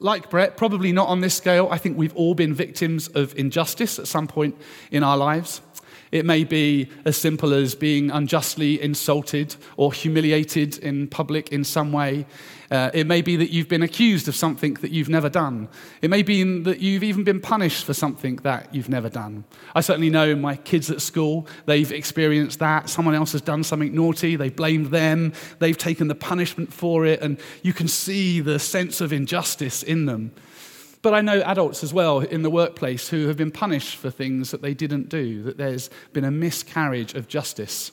Like Brett, probably not on this scale. I think we've all been victims of injustice at some point in our lives. It may be as simple as being unjustly insulted or humiliated in public in some way. Uh, it may be that you've been accused of something that you've never done. It may be that you've even been punished for something that you've never done. I certainly know my kids at school, they've experienced that. Someone else has done something naughty, they've blamed them, they've taken the punishment for it, and you can see the sense of injustice in them. But I know adults as well in the workplace who have been punished for things that they didn't do, that there's been a miscarriage of justice.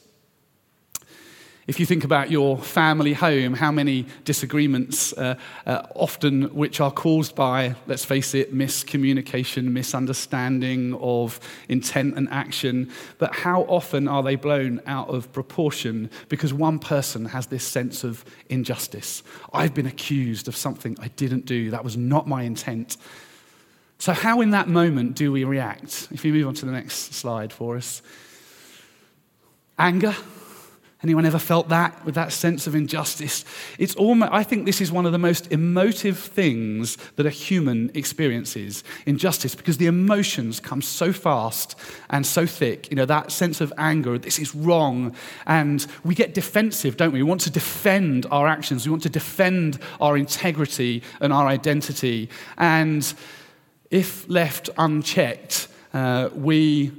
If you think about your family home, how many disagreements, uh, uh, often which are caused by, let's face it, miscommunication, misunderstanding of intent and action, but how often are they blown out of proportion because one person has this sense of injustice? I've been accused of something I didn't do, that was not my intent. So, how in that moment do we react? If you move on to the next slide for us anger Anyone ever felt that with that sense of injustice? It's almost, I think this is one of the most emotive things that a human experiences injustice because the emotions come so fast and so thick. You know, that sense of anger, this is wrong. And we get defensive, don't we? We want to defend our actions, we want to defend our integrity and our identity. And if left unchecked, uh, we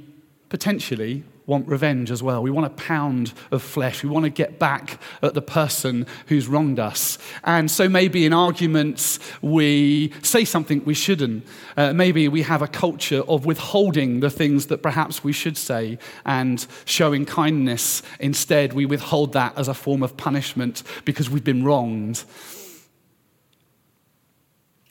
potentially want revenge as well. We want a pound of flesh. We want to get back at the person who's wronged us. And so maybe in arguments we say something we shouldn't. Uh, maybe we have a culture of withholding the things that perhaps we should say and showing kindness. Instead, we withhold that as a form of punishment because we've been wronged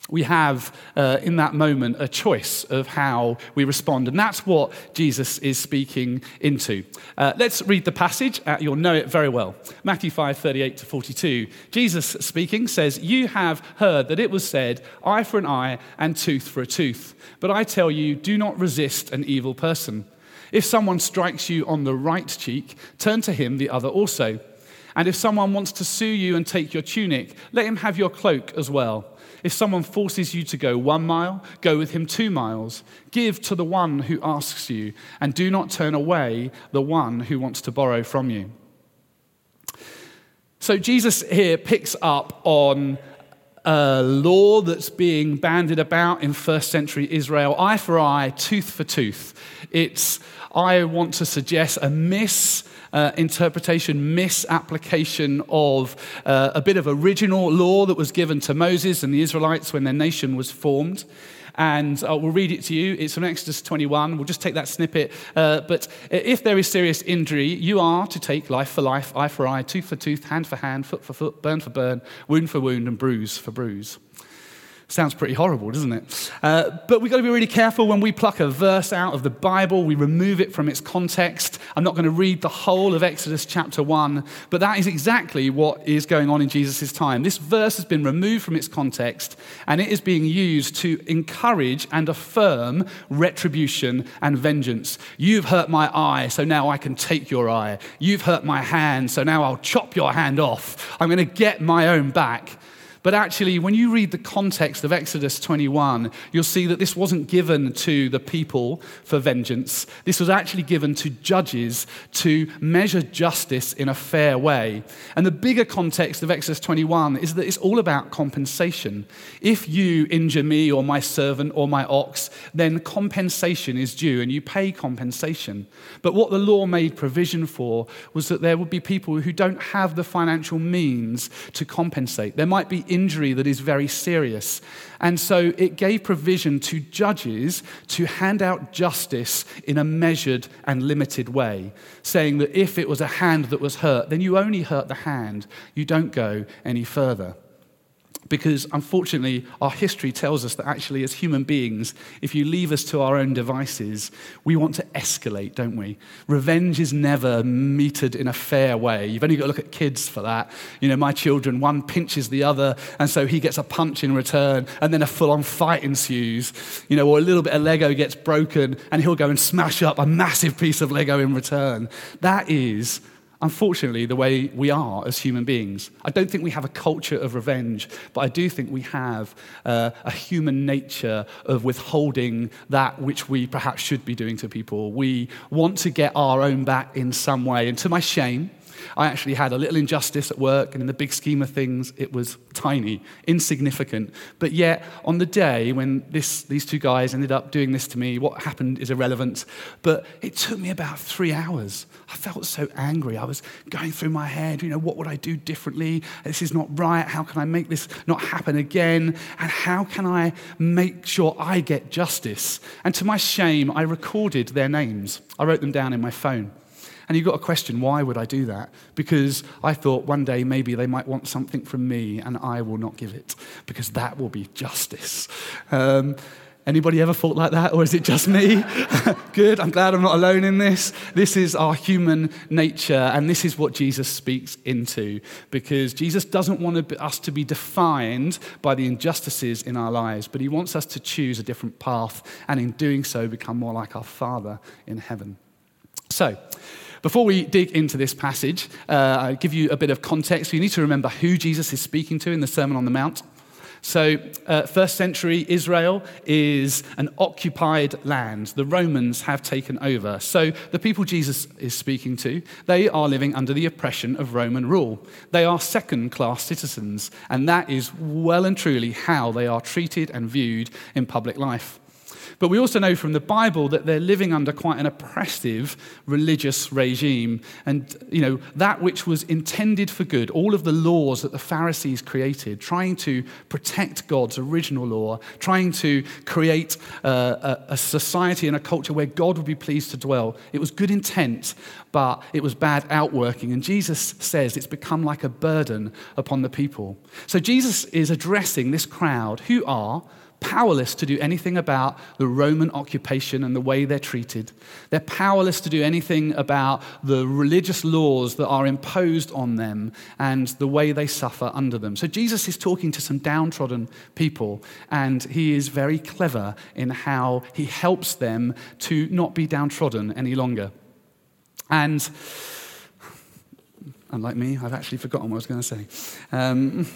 we have uh, in that moment a choice of how we respond. And that's what Jesus is speaking into. Uh, let's read the passage. Uh, you'll know it very well. Matthew 5 38 to 42. Jesus speaking says, You have heard that it was said, eye for an eye and tooth for a tooth. But I tell you, do not resist an evil person. If someone strikes you on the right cheek, turn to him the other also. And if someone wants to sue you and take your tunic, let him have your cloak as well. If someone forces you to go one mile, go with him two miles. Give to the one who asks you, and do not turn away the one who wants to borrow from you. So Jesus here picks up on a law that's being bandied about in first century Israel eye for eye, tooth for tooth. It's, I want to suggest, a miss uh, misapplication of uh, a bit of original law that was given to Moses and the Israelites when their nation was formed. And uh, we'll read it to you. It's from Exodus 21. We'll just take that snippet. Uh, but if there is serious injury, you are to take life for life, eye for eye, tooth for tooth, hand for hand, foot for foot, burn for burn, wound for wound, and bruise for bruise. Sounds pretty horrible, doesn't it? Uh, but we've got to be really careful when we pluck a verse out of the Bible, we remove it from its context. I'm not going to read the whole of Exodus chapter 1, but that is exactly what is going on in Jesus' time. This verse has been removed from its context, and it is being used to encourage and affirm retribution and vengeance. You've hurt my eye, so now I can take your eye. You've hurt my hand, so now I'll chop your hand off. I'm going to get my own back. But actually, when you read the context of Exodus 21, you'll see that this wasn't given to the people for vengeance. This was actually given to judges to measure justice in a fair way. And the bigger context of Exodus 21 is that it's all about compensation. If you injure me or my servant or my ox, then compensation is due and you pay compensation. But what the law made provision for was that there would be people who don't have the financial means to compensate. There might be injury that is very serious. And so it gave provision to judges to hand out justice in a measured and limited way, saying that if it was a hand that was hurt, then you only hurt the hand, you don't go any further. Because unfortunately, our history tells us that actually, as human beings, if you leave us to our own devices, we want to escalate, don't we? Revenge is never meted in a fair way. You've only got to look at kids for that. You know, my children, one pinches the other, and so he gets a punch in return, and then a full on fight ensues. You know, or a little bit of Lego gets broken, and he'll go and smash up a massive piece of Lego in return. That is unfortunately, the way we are as human beings. I don't think we have a culture of revenge, but I do think we have uh, a human nature of withholding that which we perhaps should be doing to people. We want to get our own back in some way. And to my shame, I actually had a little injustice at work, and in the big scheme of things, it was tiny, insignificant. But yet, on the day when this, these two guys ended up doing this to me, what happened is irrelevant. But it took me about three hours. I felt so angry. I was going through my head, you know, what would I do differently? This is not right. How can I make this not happen again? And how can I make sure I get justice? And to my shame, I recorded their names. I wrote them down in my phone. And you've got a question why would I do that? Because I thought one day maybe they might want something from me and I will not give it, because that will be justice. Um, Anybody ever thought like that, or is it just me? Good, I'm glad I'm not alone in this. This is our human nature, and this is what Jesus speaks into, because Jesus doesn't want us to be defined by the injustices in our lives, but he wants us to choose a different path, and in doing so, become more like our Father in heaven. So, before we dig into this passage, uh, I'll give you a bit of context. You need to remember who Jesus is speaking to in the Sermon on the Mount. So, uh, first century Israel is an occupied land. The Romans have taken over. So, the people Jesus is speaking to, they are living under the oppression of Roman rule. They are second class citizens, and that is well and truly how they are treated and viewed in public life. But we also know from the Bible that they're living under quite an oppressive religious regime. And, you know, that which was intended for good, all of the laws that the Pharisees created, trying to protect God's original law, trying to create a, a society and a culture where God would be pleased to dwell. It was good intent, but it was bad outworking. And Jesus says it's become like a burden upon the people. So Jesus is addressing this crowd who are powerless to do anything about the Roman occupation and the way they're treated. They're powerless to do anything about the religious laws that are imposed on them and the way they suffer under them. So Jesus is talking to some downtrodden people, and he is very clever in how he helps them to not be downtrodden any longer. And unlike me, I've actually forgotten what I was going to say. Um,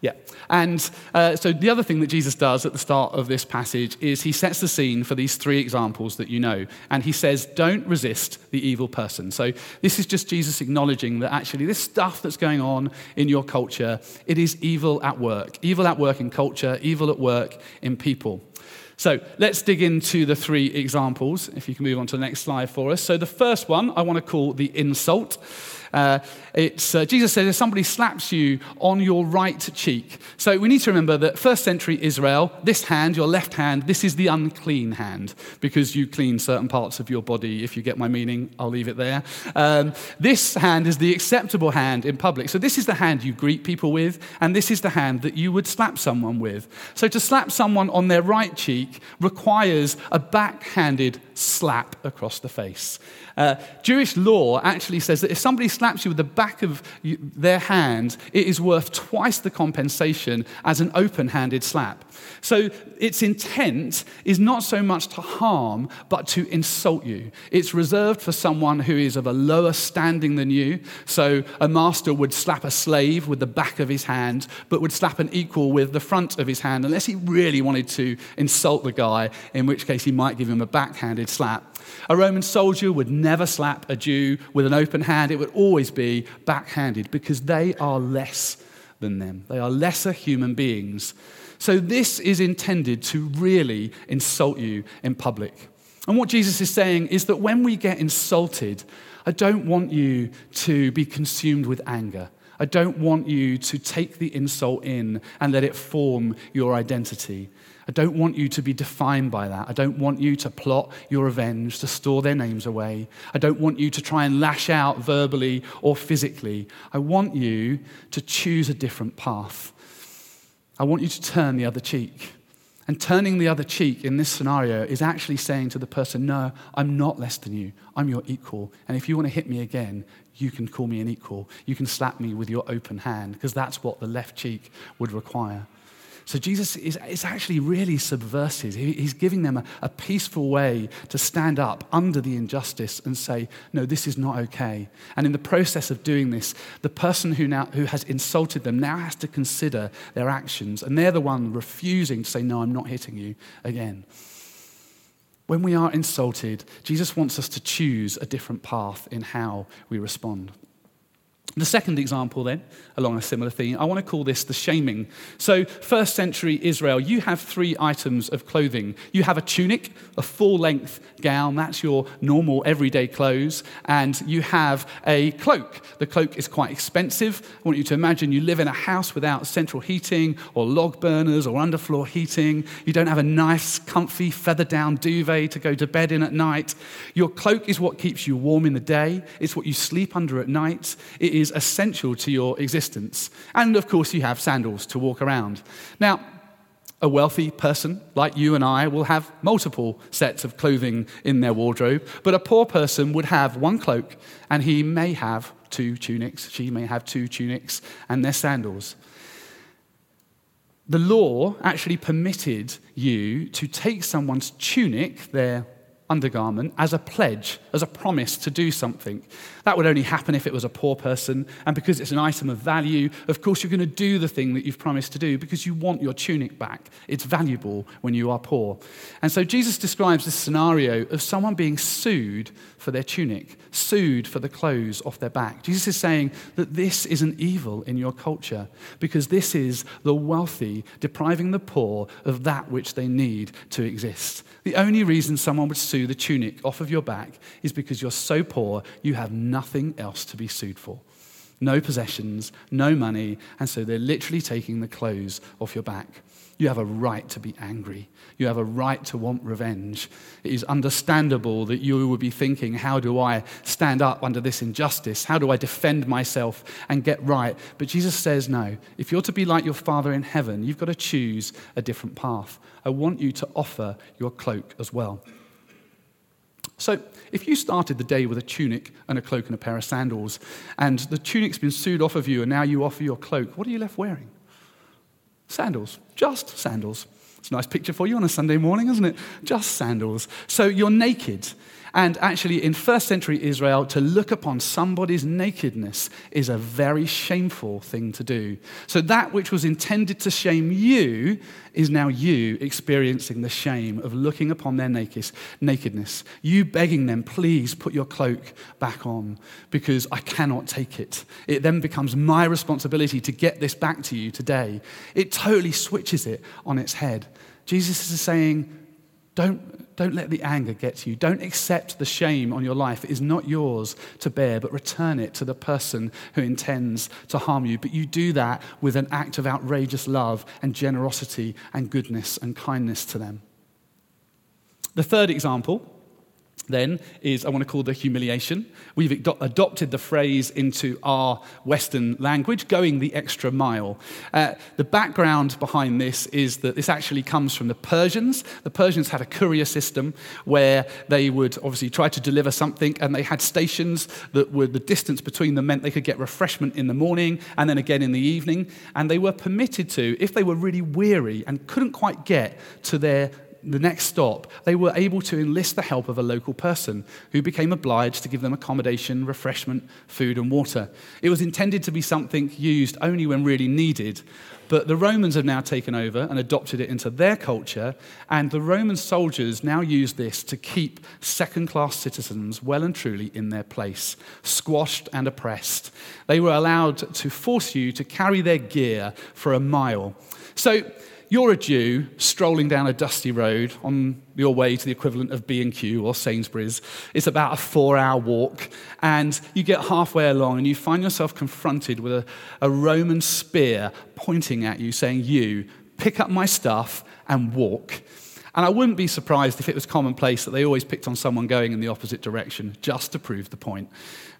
Yeah. And uh, so the other thing that Jesus does at the start of this passage is he sets the scene for these three examples that you know. And he says, don't resist the evil person. So this is just Jesus acknowledging that actually this stuff that's going on in your culture, it is evil at work. Evil at work in culture, evil at work in people. So let's dig into the three examples, if you can move on to the next slide for us. So the first one I want to call the insult. Uh, it's, uh, Jesus says, if somebody slaps you on your right cheek. So we need to remember that first century Israel, this hand, your left hand, this is the unclean hand because you clean certain parts of your body. If you get my meaning, I'll leave it there. Um, this hand is the acceptable hand in public. So this is the hand you greet people with, and this is the hand that you would slap someone with. So to slap someone on their right cheek requires a backhanded slap across the face. Uh, Jewish law actually says that if somebody slaps you with the back of their hand, it is worth twice the compensation as an open handed slap. So its intent is not so much to harm, but to insult you. It's reserved for someone who is of a lower standing than you. So a master would slap a slave with the back of his hand, but would slap an equal with the front of his hand, unless he really wanted to insult the guy, in which case he might give him a backhanded slap. A Roman soldier would never slap a Jew with an open hand, it would always be backhanded because they are less than them. They are lesser human beings. So, this is intended to really insult you in public. And what Jesus is saying is that when we get insulted, I don't want you to be consumed with anger. I don't want you to take the insult in and let it form your identity. I don't want you to be defined by that. I don't want you to plot your revenge, to store their names away. I don't want you to try and lash out verbally or physically. I want you to choose a different path. I want you to turn the other cheek. And turning the other cheek in this scenario is actually saying to the person, No, I'm not less than you. I'm your equal. And if you want to hit me again, you can call me an equal. You can slap me with your open hand, because that's what the left cheek would require. So Jesus is, actually really subversive. He, he's giving them a, a peaceful way to stand up under the injustice and say, no, this is not okay. And in the process of doing this, the person who, now, who has insulted them now has to consider their actions. And they're the one refusing to say, no, I'm not hitting you again. When we are insulted, Jesus wants us to choose a different path in how we respond. The second example, then, along a similar theme, I want to call this the shaming. So, first century Israel, you have three items of clothing. You have a tunic, a full length gown, that's your normal everyday clothes, and you have a cloak. The cloak is quite expensive. I want you to imagine you live in a house without central heating or log burners or underfloor heating. You don't have a nice, comfy, feather down duvet to go to bed in at night. Your cloak is what keeps you warm in the day, it's what you sleep under at night. It is is essential to your existence. And of course, you have sandals to walk around. Now, a wealthy person like you and I will have multiple sets of clothing in their wardrobe, but a poor person would have one cloak and he may have two tunics, she may have two tunics and their sandals. The law actually permitted you to take someone's tunic, their undergarment as a pledge, as a promise to do something. That would only happen if it was a poor person. And because it's an item of value, of course, you're going to do the thing that you've promised to do because you want your tunic back. It's valuable when you are poor. And so Jesus describes this scenario of someone being sued for their tunic, sued for the clothes off their back. Jesus is saying that this is an evil in your culture because this is the wealthy depriving the poor of that which they need to exist. The only reason someone would sue the tunic off of your back is because you're so poor you have nothing else to be sued for. No possessions, no money, and so they're literally taking the clothes off your back. You have a right to be angry. You have a right to want revenge. It is understandable that you would be thinking, How do I stand up under this injustice? How do I defend myself and get right? But Jesus says, No. If you're to be like your Father in heaven, you've got to choose a different path. I want you to offer your cloak as well. So, if you started the day with a tunic and a cloak and a pair of sandals, and the tunic's been sewed off of you, and now you offer your cloak, what are you left wearing? Sandals, just sandals. It's a nice picture for you on a Sunday morning, isn't it? Just sandals. So you're naked. And actually, in first century Israel, to look upon somebody's nakedness is a very shameful thing to do. So, that which was intended to shame you is now you experiencing the shame of looking upon their nakedness. You begging them, please put your cloak back on because I cannot take it. It then becomes my responsibility to get this back to you today. It totally switches it on its head. Jesus is saying, don't don't let the anger get to you. Don't accept the shame on your life. It is not yours to bear, but return it to the person who intends to harm you. But you do that with an act of outrageous love and generosity and goodness and kindness to them. The third example then is I want to call the humiliation. We've adopted the phrase into our Western language, going the extra mile. Uh, the background behind this is that this actually comes from the Persians. The Persians had a courier system where they would obviously try to deliver something, and they had stations that were the distance between them meant they could get refreshment in the morning and then again in the evening. And they were permitted to, if they were really weary and couldn't quite get to their the next stop, they were able to enlist the help of a local person who became obliged to give them accommodation, refreshment, food, and water. It was intended to be something used only when really needed, but the Romans have now taken over and adopted it into their culture, and the Roman soldiers now use this to keep second class citizens well and truly in their place, squashed and oppressed. They were allowed to force you to carry their gear for a mile. So, you're a Jew strolling down a dusty road on your way to the equivalent of B&Q or Sainsbury's. It's about a four-hour walk, and you get halfway along and you find yourself confronted with a, a Roman spear pointing at you, saying, you, pick up my stuff and walk. And I wouldn't be surprised if it was commonplace that they always picked on someone going in the opposite direction just to prove the point.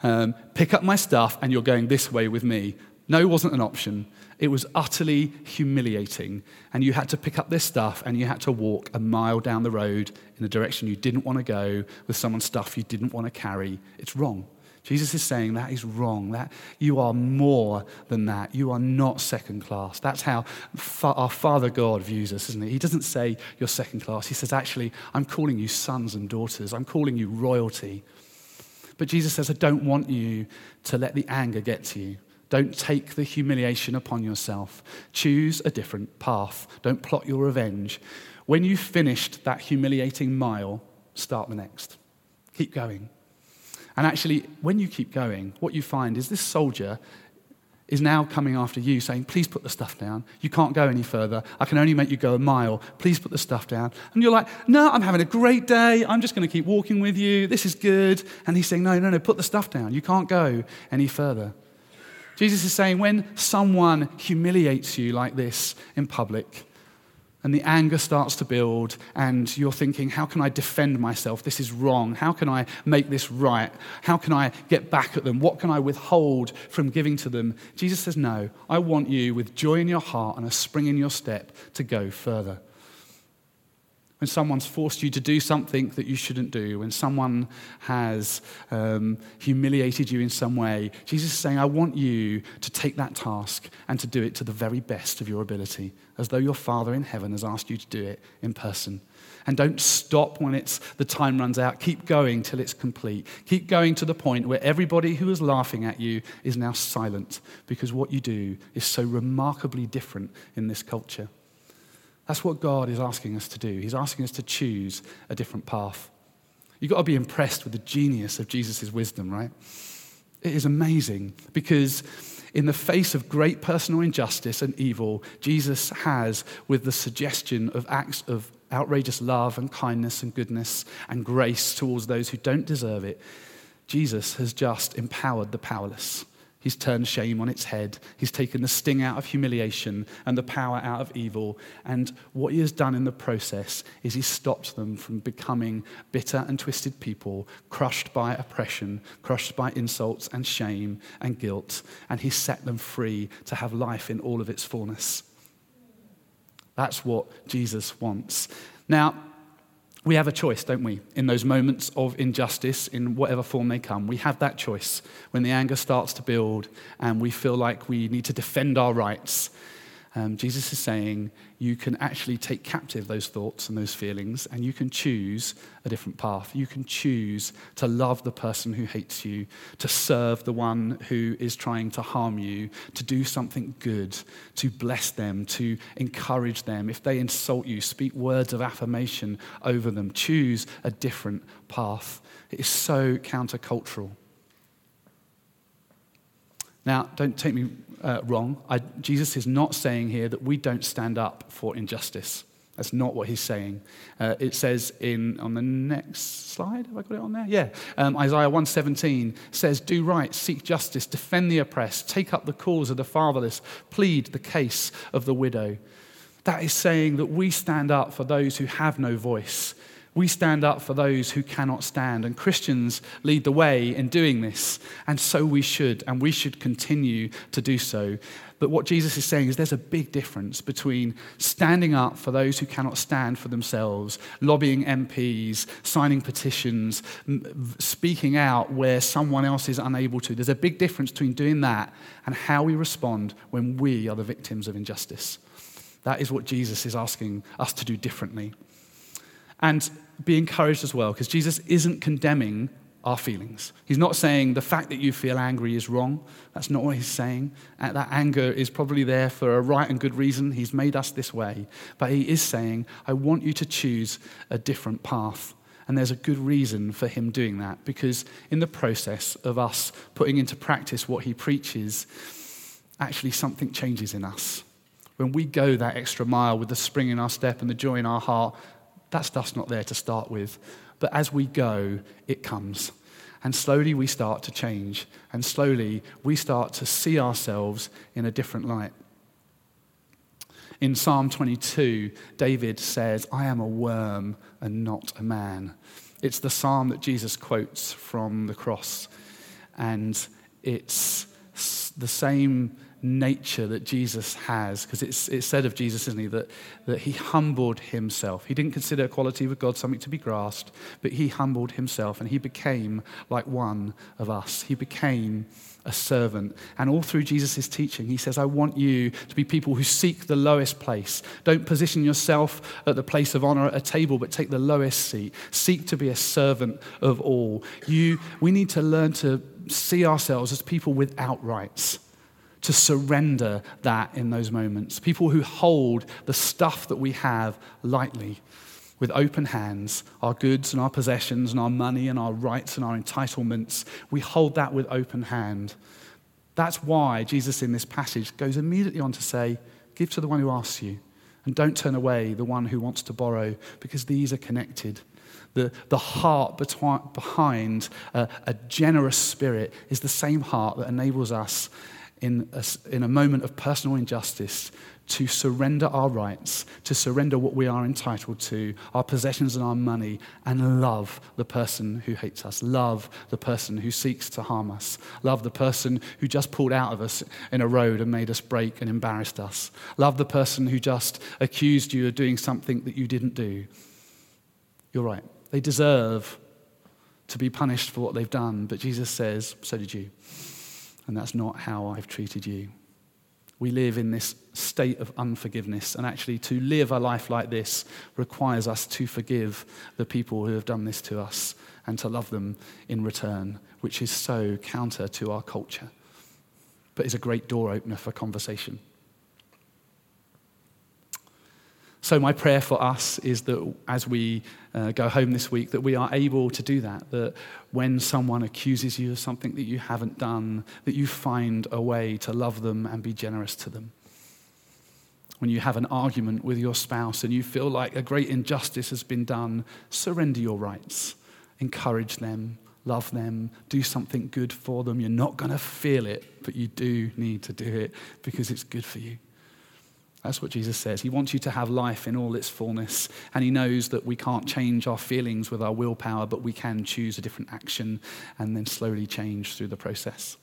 Um, pick up my stuff and you're going this way with me. No wasn't an option. It was utterly humiliating. And you had to pick up this stuff and you had to walk a mile down the road in a direction you didn't want to go with someone's stuff you didn't want to carry. It's wrong. Jesus is saying that is wrong, that you are more than that. You are not second class. That's how fa- our Father God views us, isn't it? He doesn't say you're second class. He says, actually, I'm calling you sons and daughters, I'm calling you royalty. But Jesus says, I don't want you to let the anger get to you. Don't take the humiliation upon yourself. Choose a different path. Don't plot your revenge. When you've finished that humiliating mile, start the next. Keep going. And actually, when you keep going, what you find is this soldier is now coming after you, saying, Please put the stuff down. You can't go any further. I can only make you go a mile. Please put the stuff down. And you're like, No, I'm having a great day. I'm just going to keep walking with you. This is good. And he's saying, No, no, no, put the stuff down. You can't go any further. Jesus is saying, When someone humiliates you like this in public, and the anger starts to build, and you're thinking, How can I defend myself? This is wrong. How can I make this right? How can I get back at them? What can I withhold from giving to them? Jesus says, No, I want you with joy in your heart and a spring in your step to go further when someone's forced you to do something that you shouldn't do, when someone has um, humiliated you in some way, Jesus is saying, I want you to take that task and to do it to the very best of your ability, as though your Father in heaven has asked you to do it in person. And don't stop when it's, the time runs out. Keep going till it's complete. Keep going to the point where everybody who is laughing at you is now silent because what you do is so remarkably different in this culture. That's what God is asking us to do. He's asking us to choose a different path. You've got to be impressed with the genius of Jesus' wisdom, right? It is amazing because, in the face of great personal injustice and evil, Jesus has, with the suggestion of acts of outrageous love and kindness and goodness and grace towards those who don't deserve it, Jesus has just empowered the powerless. He's turned shame on its head. He's taken the sting out of humiliation and the power out of evil. And what he has done in the process is he stopped them from becoming bitter and twisted people, crushed by oppression, crushed by insults and shame and guilt. And he set them free to have life in all of its fullness. That's what Jesus wants. Now, we have a choice, don't we? In those moments of injustice, in whatever form they come, we have that choice. When the anger starts to build and we feel like we need to defend our rights, um, Jesus is saying you can actually take captive those thoughts and those feelings, and you can choose a different path. You can choose to love the person who hates you, to serve the one who is trying to harm you, to do something good, to bless them, to encourage them. If they insult you, speak words of affirmation over them. Choose a different path. It is so countercultural. Now, don't take me uh, wrong. I, Jesus is not saying here that we don't stand up for injustice. That's not what he's saying. Uh, it says in on the next slide. Have I got it on there? Yeah. Um, Isaiah 117 says, "Do right, seek justice, defend the oppressed, take up the cause of the fatherless, plead the case of the widow." That is saying that we stand up for those who have no voice. We stand up for those who cannot stand, and Christians lead the way in doing this, and so we should, and we should continue to do so. But what Jesus is saying is there's a big difference between standing up for those who cannot stand for themselves, lobbying MPs, signing petitions, speaking out where someone else is unable to. There's a big difference between doing that and how we respond when we are the victims of injustice. That is what Jesus is asking us to do differently. And be encouraged as well, because Jesus isn't condemning our feelings. He's not saying the fact that you feel angry is wrong. That's not what he's saying. Uh, that anger is probably there for a right and good reason. He's made us this way. But he is saying, I want you to choose a different path. And there's a good reason for him doing that, because in the process of us putting into practice what he preaches, actually something changes in us. When we go that extra mile with the spring in our step and the joy in our heart, that stuff's not there to start with. But as we go, it comes. And slowly we start to change. And slowly we start to see ourselves in a different light. In Psalm 22, David says, I am a worm and not a man. It's the psalm that Jesus quotes from the cross. And it's the same nature that Jesus has, because it's, it's said of Jesus, isn't he, that, that he humbled himself. He didn't consider equality with God something to be grasped, but he humbled himself and he became like one of us. He became a servant. And all through Jesus' teaching, he says, I want you to be people who seek the lowest place. Don't position yourself at the place of honor at a table, but take the lowest seat. Seek to be a servant of all. You, we need to learn to see ourselves as people without rights to surrender that in those moments. People who hold the stuff that we have lightly with open hands, our goods and our possessions and our money and our rights and our entitlements, we hold that with open hand. That's why Jesus in this passage goes immediately on to say, Give to the one who asks you, and don't turn away the one who wants to borrow, because these are connected. The, the heart behind a, a generous spirit is the same heart that enables us in a, in a moment of personal injustice to surrender our rights, to surrender what we are entitled to, our possessions and our money, and love the person who hates us, love the person who seeks to harm us, love the person who just pulled out of us in a road and made us brake and embarrassed us, love the person who just accused you of doing something that you didn't do. You're right, they deserve to be punished for what they've done, but Jesus says, so did you and that's not how I've treated you. We live in this state of unforgiveness, and actually, to live a life like this requires us to forgive the people who have done this to us and to love them in return, which is so counter to our culture, but is a great door opener for conversation. So, my prayer for us is that as we uh, go home this week, that we are able to do that. That when someone accuses you of something that you haven't done, that you find a way to love them and be generous to them. When you have an argument with your spouse and you feel like a great injustice has been done, surrender your rights, encourage them, love them, do something good for them. You're not going to feel it, but you do need to do it because it's good for you. That's what Jesus says. He wants you to have life in all its fullness. And he knows that we can't change our feelings with our willpower, but we can choose a different action and then slowly change through the process.